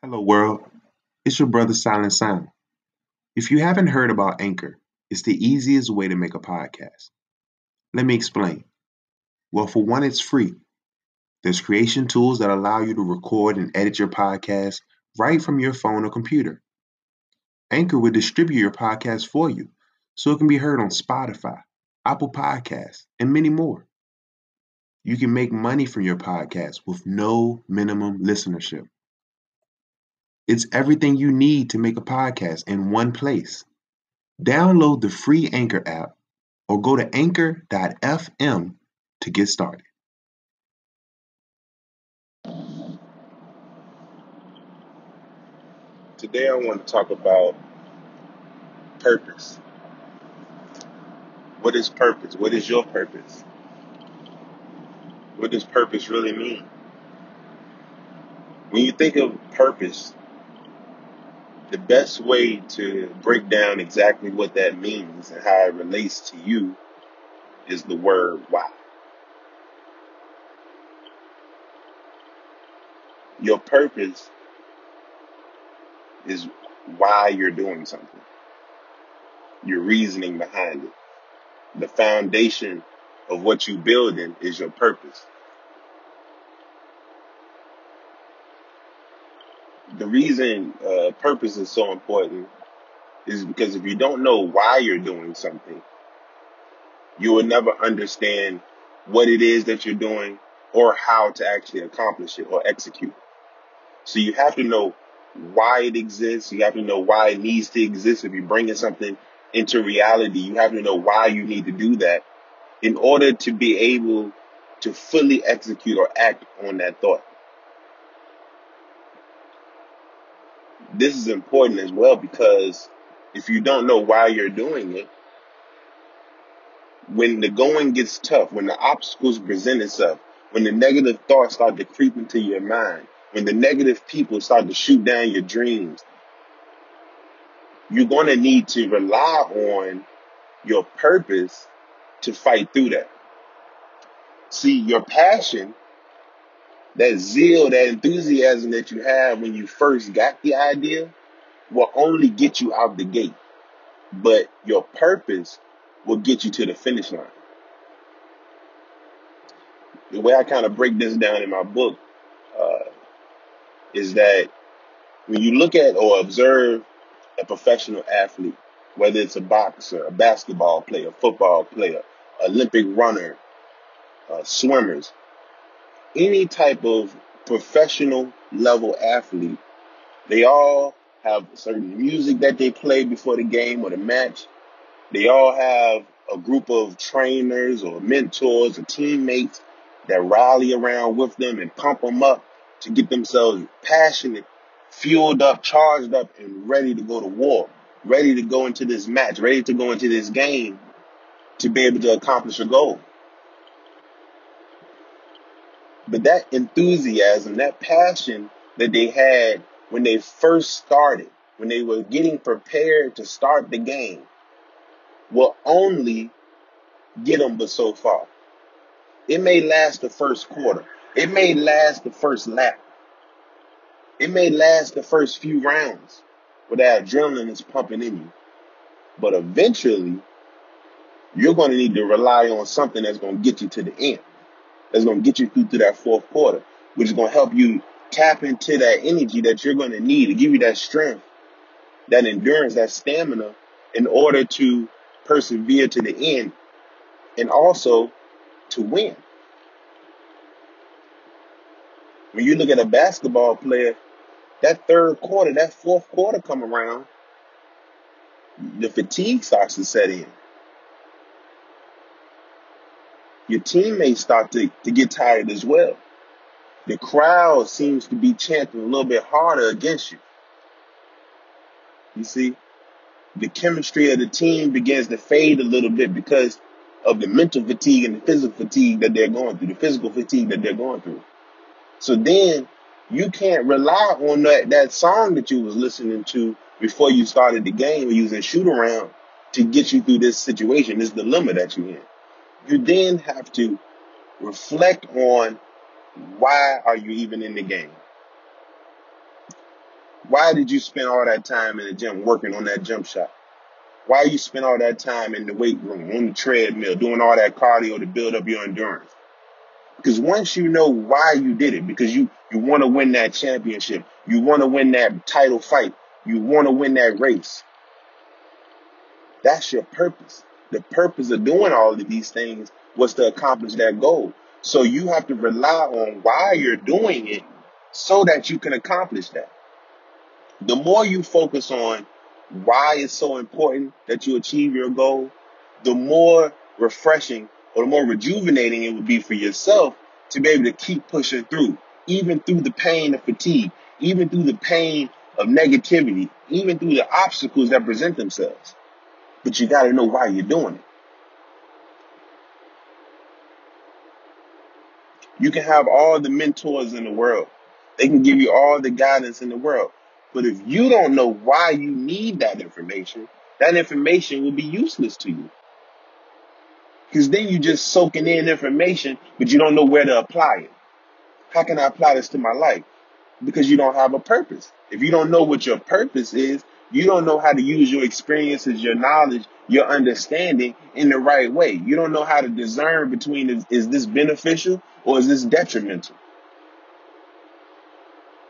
Hello, world. It's your brother Silent Sound. If you haven't heard about Anchor, it's the easiest way to make a podcast. Let me explain. Well, for one, it's free. There's creation tools that allow you to record and edit your podcast right from your phone or computer. Anchor will distribute your podcast for you so it can be heard on Spotify, Apple Podcasts, and many more. You can make money from your podcast with no minimum listenership. It's everything you need to make a podcast in one place. Download the free Anchor app or go to anchor.fm to get started. Today, I want to talk about purpose. What is purpose? What is your purpose? What does purpose really mean? When you think of purpose, the best way to break down exactly what that means and how it relates to you is the word why. Your purpose is why you're doing something, your reasoning behind it. The foundation of what you build in is your purpose. The reason uh, purpose is so important is because if you don't know why you're doing something, you will never understand what it is that you're doing or how to actually accomplish it or execute. So you have to know why it exists. You have to know why it needs to exist. If you're bringing something into reality, you have to know why you need to do that in order to be able to fully execute or act on that thought. This is important as well because if you don't know why you're doing it, when the going gets tough, when the obstacles present itself, when the negative thoughts start to creep into your mind, when the negative people start to shoot down your dreams, you're going to need to rely on your purpose to fight through that. See, your passion that zeal, that enthusiasm that you have when you first got the idea will only get you out the gate. But your purpose will get you to the finish line. The way I kind of break this down in my book uh, is that when you look at or observe a professional athlete, whether it's a boxer, a basketball player, football player, Olympic runner, uh, swimmers, any type of professional level athlete, they all have certain music that they play before the game or the match. They all have a group of trainers or mentors or teammates that rally around with them and pump them up to get themselves passionate, fueled up, charged up, and ready to go to war, ready to go into this match, ready to go into this game to be able to accomplish a goal. But that enthusiasm, that passion that they had when they first started, when they were getting prepared to start the game, will only get them but so far. It may last the first quarter. It may last the first lap. It may last the first few rounds where that adrenaline is pumping in you. But eventually, you're going to need to rely on something that's going to get you to the end that's going to get you through to that fourth quarter, which is going to help you tap into that energy that you're going to need to give you that strength, that endurance, that stamina in order to persevere to the end and also to win. When you look at a basketball player, that third quarter, that fourth quarter come around, the fatigue starts to set in your teammates start to, to get tired as well. The crowd seems to be chanting a little bit harder against you. You see, the chemistry of the team begins to fade a little bit because of the mental fatigue and the physical fatigue that they're going through, the physical fatigue that they're going through. So then you can't rely on that, that song that you was listening to before you started the game or using shoot around to get you through this situation, this dilemma that you're in you then have to reflect on why are you even in the game? Why did you spend all that time in the gym working on that jump shot? Why you spend all that time in the weight room, on the treadmill, doing all that cardio to build up your endurance? Because once you know why you did it, because you, you want to win that championship, you want to win that title fight, you want to win that race. That's your purpose. The purpose of doing all of these things was to accomplish that goal. So you have to rely on why you're doing it so that you can accomplish that. The more you focus on why it's so important that you achieve your goal, the more refreshing or the more rejuvenating it would be for yourself to be able to keep pushing through, even through the pain of fatigue, even through the pain of negativity, even through the obstacles that present themselves. But you got to know why you're doing it. You can have all the mentors in the world. They can give you all the guidance in the world. But if you don't know why you need that information, that information will be useless to you. Because then you're just soaking in information, but you don't know where to apply it. How can I apply this to my life? Because you don't have a purpose. If you don't know what your purpose is, you don't know how to use your experiences, your knowledge, your understanding in the right way. You don't know how to discern between is, is this beneficial or is this detrimental?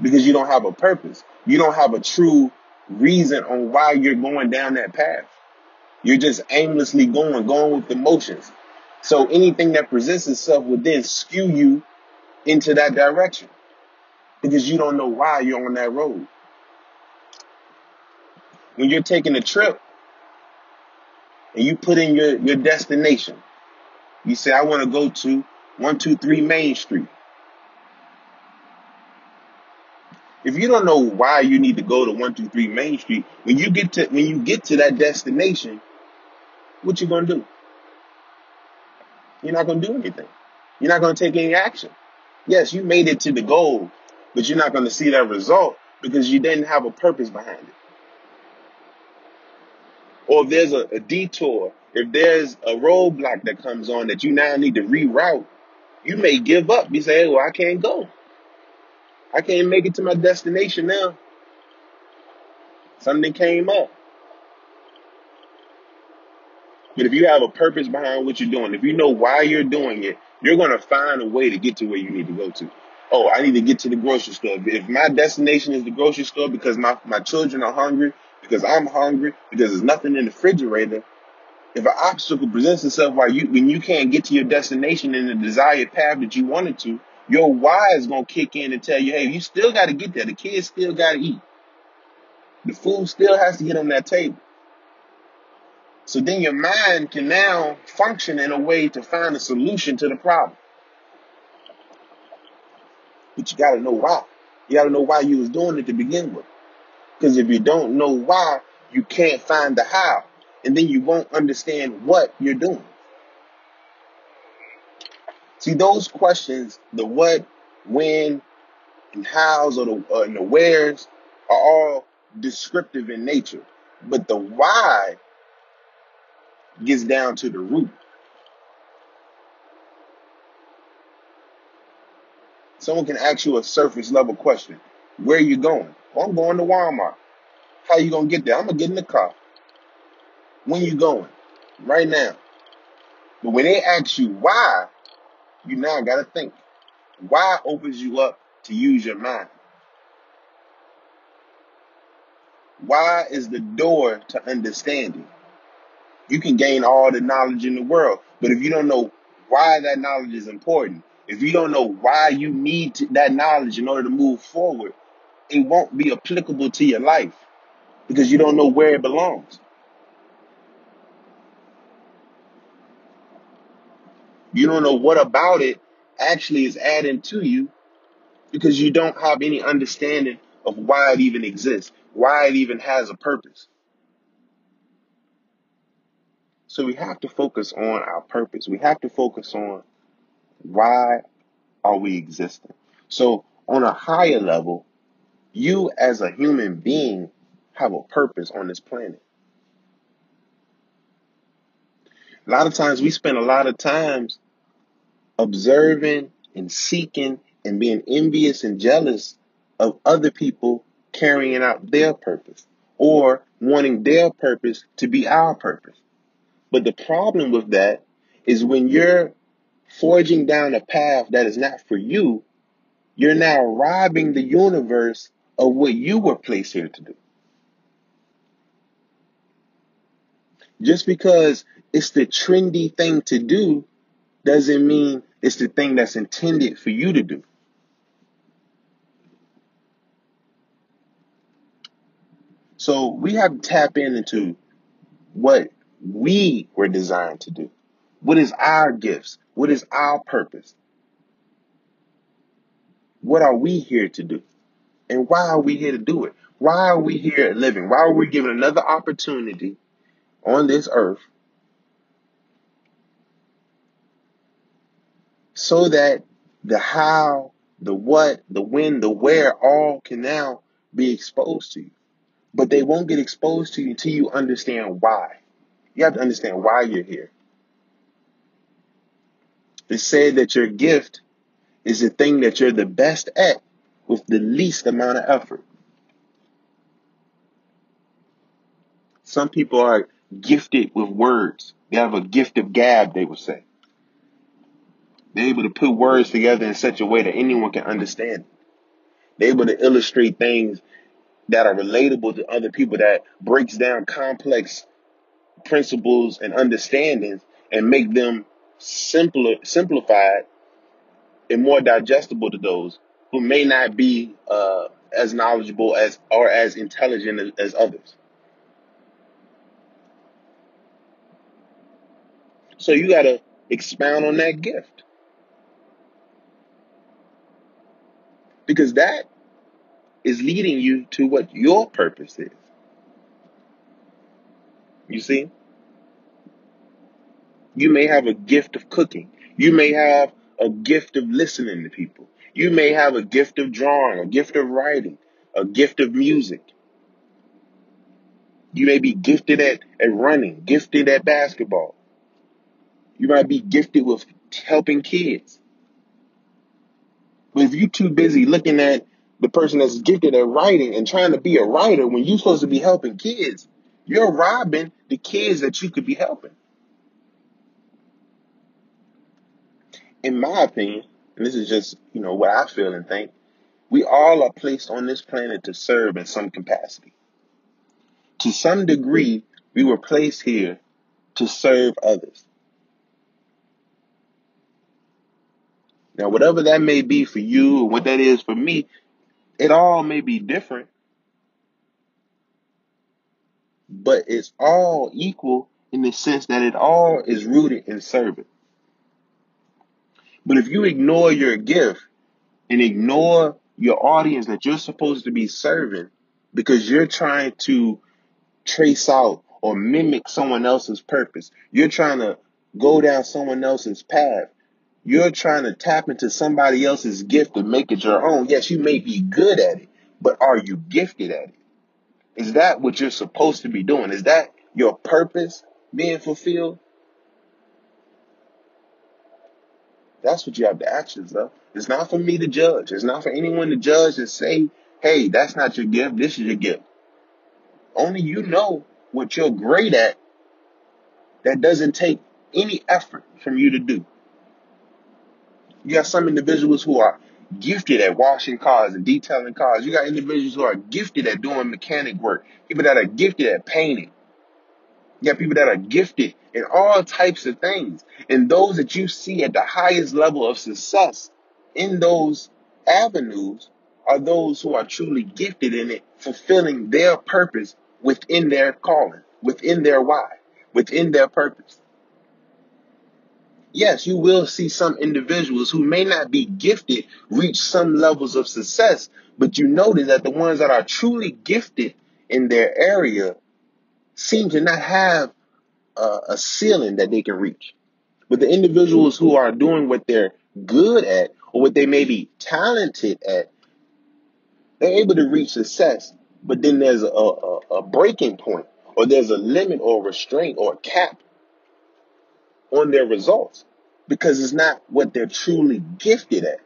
Because you don't have a purpose. You don't have a true reason on why you're going down that path. You're just aimlessly going, going with the motions. So anything that presents itself will then skew you into that direction because you don't know why you're on that road. When you're taking a trip and you put in your, your destination, you say, I want to go to 123 Main Street. If you don't know why you need to go to 123 Main Street, when you get to when you get to that destination, what you gonna do? You're not gonna do anything. You're not gonna take any action. Yes, you made it to the goal, but you're not gonna see that result because you didn't have a purpose behind it. Or if there's a, a detour, if there's a roadblock that comes on that you now need to reroute, you may give up. You say, well, I can't go. I can't make it to my destination now. Something came up. But if you have a purpose behind what you're doing, if you know why you're doing it, you're going to find a way to get to where you need to go to. Oh, I need to get to the grocery store. If my destination is the grocery store because my, my children are hungry, because I'm hungry, because there's nothing in the refrigerator, if an obstacle presents itself while you when you can't get to your destination in the desired path that you wanted to, your why is gonna kick in and tell you, hey, you still gotta get there. The kids still gotta eat. The food still has to get on that table. So then your mind can now function in a way to find a solution to the problem. But you gotta know why. You gotta know why you was doing it to begin with. Because if you don't know why, you can't find the how. And then you won't understand what you're doing. See, those questions, the what, when, and hows, or the, uh, and the wheres, are all descriptive in nature. But the why gets down to the root. Someone can ask you a surface level question. Where are you going? Well, I'm going to Walmart. How you gonna get there? I'm gonna get in the car. When you going? Right now. But when they ask you why, you now gotta think. Why opens you up to use your mind? Why is the door to understanding? You can gain all the knowledge in the world, but if you don't know why that knowledge is important, if you don't know why you need to, that knowledge in order to move forward, it won't be applicable to your life because you don't know where it belongs. You don't know what about it actually is adding to you because you don't have any understanding of why it even exists, why it even has a purpose. So we have to focus on our purpose. We have to focus on why are we existing. So on a higher level, you as a human being have a purpose on this planet. A lot of times we spend a lot of times observing and seeking and being envious and jealous of other people carrying out their purpose or wanting their purpose to be our purpose. But the problem with that is when you're forging down a path that is not for you, you're now robbing the universe of what you were placed here to do. Just because it's the trendy thing to do doesn't mean it's the thing that's intended for you to do. So we have to tap into what we were designed to do. What is our gifts? What is our purpose? What are we here to do? And why are we here to do it? Why are we here living? Why are we given another opportunity on this earth so that the how, the what, the when, the where all can now be exposed to you. But they won't get exposed to you until you understand why. You have to understand why you're here. It's said that your gift is the thing that you're the best at with the least amount of effort. Some people are gifted with words. They have a gift of gab, they would say. They're able to put words together in such a way that anyone can understand. They're able to illustrate things that are relatable to other people that breaks down complex principles and understandings and make them simpler simplified and more digestible to those who may not be uh, as knowledgeable as or as intelligent as, as others. So you got to expound on that gift. Because that is leading you to what your purpose is. You see? You may have a gift of cooking. You may have a gift of listening to people. You may have a gift of drawing, a gift of writing, a gift of music. You may be gifted at, at running, gifted at basketball. You might be gifted with helping kids. But if you're too busy looking at the person that's gifted at writing and trying to be a writer when you're supposed to be helping kids, you're robbing the kids that you could be helping. In my opinion, and this is just, you know, what I feel and think, we all are placed on this planet to serve in some capacity. To some degree, we were placed here to serve others. Now, whatever that may be for you, or what that is for me, it all may be different, but it's all equal in the sense that it all is rooted in serving. But if you ignore your gift and ignore your audience that you're supposed to be serving because you're trying to trace out or mimic someone else's purpose, you're trying to go down someone else's path, you're trying to tap into somebody else's gift and make it your own. Yes, you may be good at it, but are you gifted at it? Is that what you're supposed to be doing? Is that your purpose being fulfilled? That's what you have to ask yourself. It's not for me to judge. It's not for anyone to judge and say, hey, that's not your gift. This is your gift. Only you know what you're great at that doesn't take any effort from you to do. You got some individuals who are gifted at washing cars and detailing cars. You got individuals who are gifted at doing mechanic work. People that are gifted at painting. You got people that are gifted in all types of things. And those that you see at the highest level of success in those avenues are those who are truly gifted in it, fulfilling their purpose within their calling, within their why, within their purpose yes, you will see some individuals who may not be gifted reach some levels of success, but you notice that the ones that are truly gifted in their area seem to not have a, a ceiling that they can reach. But the individuals who are doing what they're good at or what they may be talented at, they're able to reach success. But then there's a, a, a breaking point or there's a limit or restraint or cap on their results because it's not what they're truly gifted at.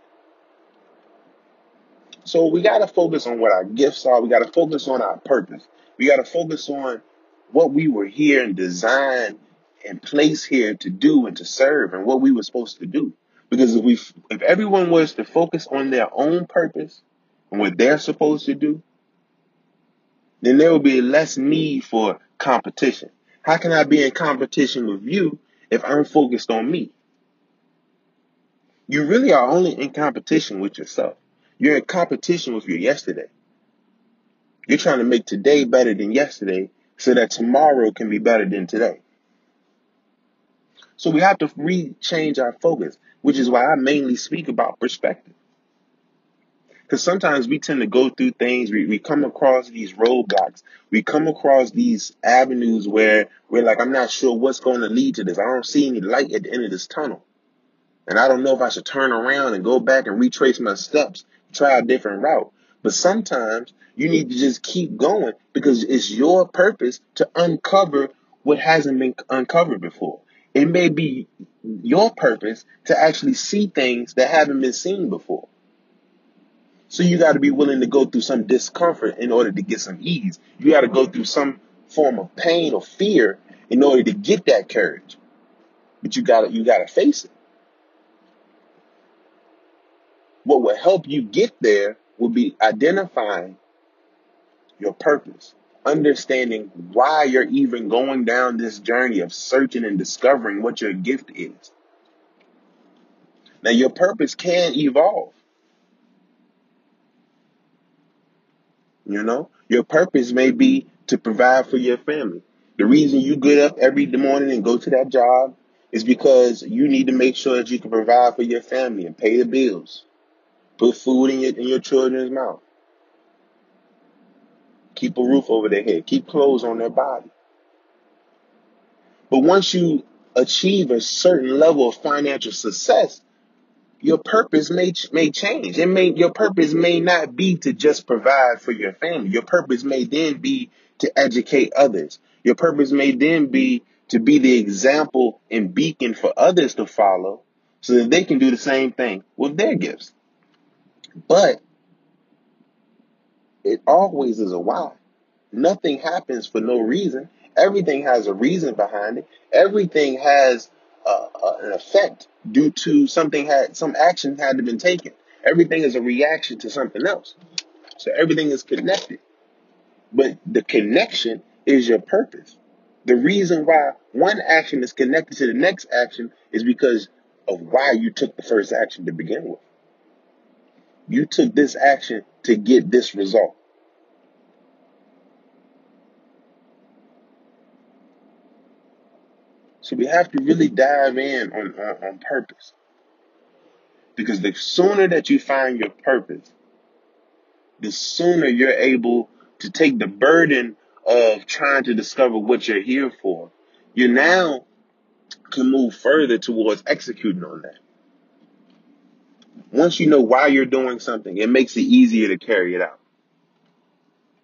So we got to focus on what our gifts are. We got to focus on our purpose. We got to focus on what we were here and designed and placed here to do and to serve and what we were supposed to do. Because if we, if everyone was to focus on their own purpose and what they're supposed to do, then there will be less need for competition. How can I be in competition with you if I'm focused on me? You really are only in competition with yourself. You're in competition with your yesterday. You're trying to make today better than yesterday so that tomorrow can be better than today. So we have to re-change our focus, which is why I mainly speak about perspective. Because sometimes we tend to go through things, we, we come across these roadblocks, we come across these avenues where we're like, I'm not sure what's going to lead to this. I don't see any light at the end of this tunnel. And I don't know if I should turn around and go back and retrace my steps, try a different route. But sometimes you need to just keep going because it's your purpose to uncover what hasn't been uncovered before. It may be your purpose to actually see things that haven't been seen before. So you got to be willing to go through some discomfort in order to get some ease. You got to go through some form of pain or fear in order to get that courage. But you got to you got to face it. What will help you get there will be identifying your purpose, understanding why you're even going down this journey of searching and discovering what your gift is. Now, your purpose can evolve. You know, your purpose may be to provide for your family. The reason you get up every morning and go to that job is because you need to make sure that you can provide for your family and pay the bills, put food in your, in your children's mouth, keep a roof over their head, keep clothes on their body. But once you achieve a certain level of financial success, your purpose may may change. It may your purpose may not be to just provide for your family. Your purpose may then be to educate others. Your purpose may then be to be the example and beacon for others to follow so that they can do the same thing with their gifts. But it always is a why. Nothing happens for no reason. Everything has a reason behind it. Everything has uh, uh, an effect due to something had some action had to been taken. Everything is a reaction to something else. So everything is connected. But the connection is your purpose. The reason why one action is connected to the next action is because of why you took the first action to begin with. You took this action to get this result. So we have to really dive in on, on, on purpose. Because the sooner that you find your purpose, the sooner you're able to take the burden of trying to discover what you're here for. You now can move further towards executing on that. Once you know why you're doing something, it makes it easier to carry it out.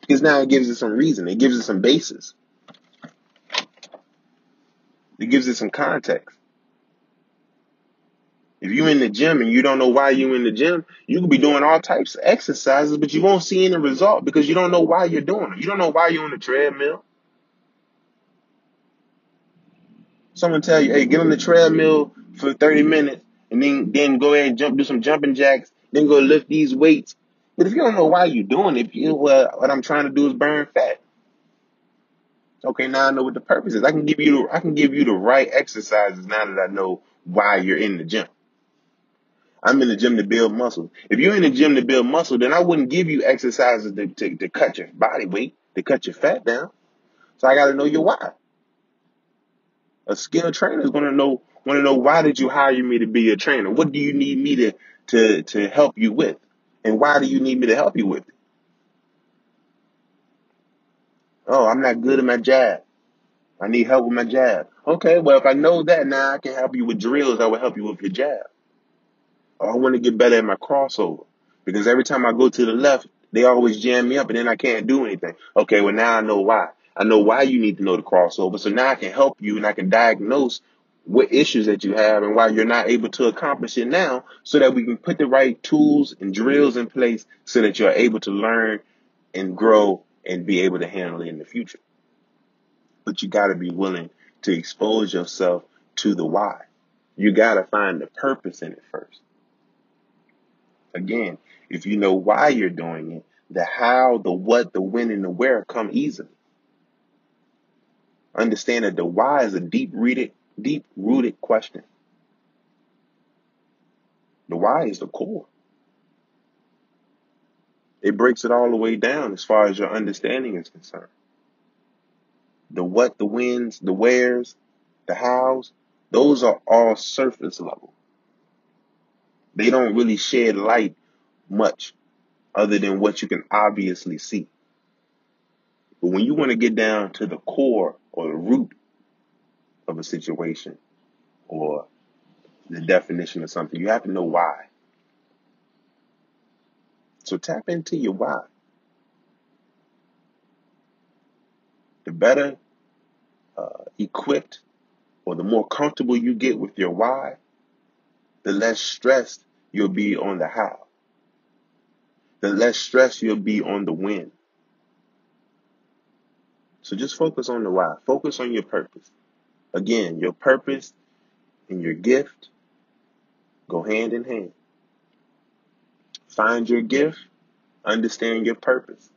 Because now it gives it some reason, it gives it some basis. It gives it some context. If you're in the gym and you don't know why you're in the gym, you could be doing all types of exercises, but you won't see any result because you don't know why you're doing it. You don't know why you're on the treadmill. Someone tell you, hey, get on the treadmill for 30 minutes and then then go ahead and jump, do some jumping jacks, then go lift these weights. But if you don't know why you're doing it, if you what I'm trying to do is burn fat. Okay, now I know what the purpose is. I can give you I can give you the right exercises now that I know why you're in the gym. I'm in the gym to build muscle. If you're in the gym to build muscle, then I wouldn't give you exercises to, to, to cut your body weight, to cut your fat down. So I got to know your why. A skilled trainer is going to know want to know why did you hire me to be a trainer? What do you need me to to to help you with, and why do you need me to help you with it? Oh, I'm not good at my jab. I need help with my jab. Okay, well, if I know that now, I can help you with drills that will help you with your jab. Or oh, I want to get better at my crossover because every time I go to the left, they always jam me up and then I can't do anything. Okay, well, now I know why. I know why you need to know the crossover. So now I can help you and I can diagnose what issues that you have and why you're not able to accomplish it now so that we can put the right tools and drills in place so that you're able to learn and grow and be able to handle it in the future. But you got to be willing to expose yourself to the why. You got to find the purpose in it first. Again, if you know why you're doing it, the how, the what, the when, and the where come easily. Understand that the why is a deep rooted, deep rooted question. The why is the core. It breaks it all the way down as far as your understanding is concerned. The what, the whens, the wheres, the hows, those are all surface level. They don't really shed light much other than what you can obviously see. But when you want to get down to the core or the root of a situation or the definition of something, you have to know why. So tap into your why. The better uh, equipped or the more comfortable you get with your why, the less stressed you'll be on the how. The less stress you'll be on the when. So just focus on the why. Focus on your purpose. Again, your purpose and your gift go hand in hand. Find your gift, understand your purpose.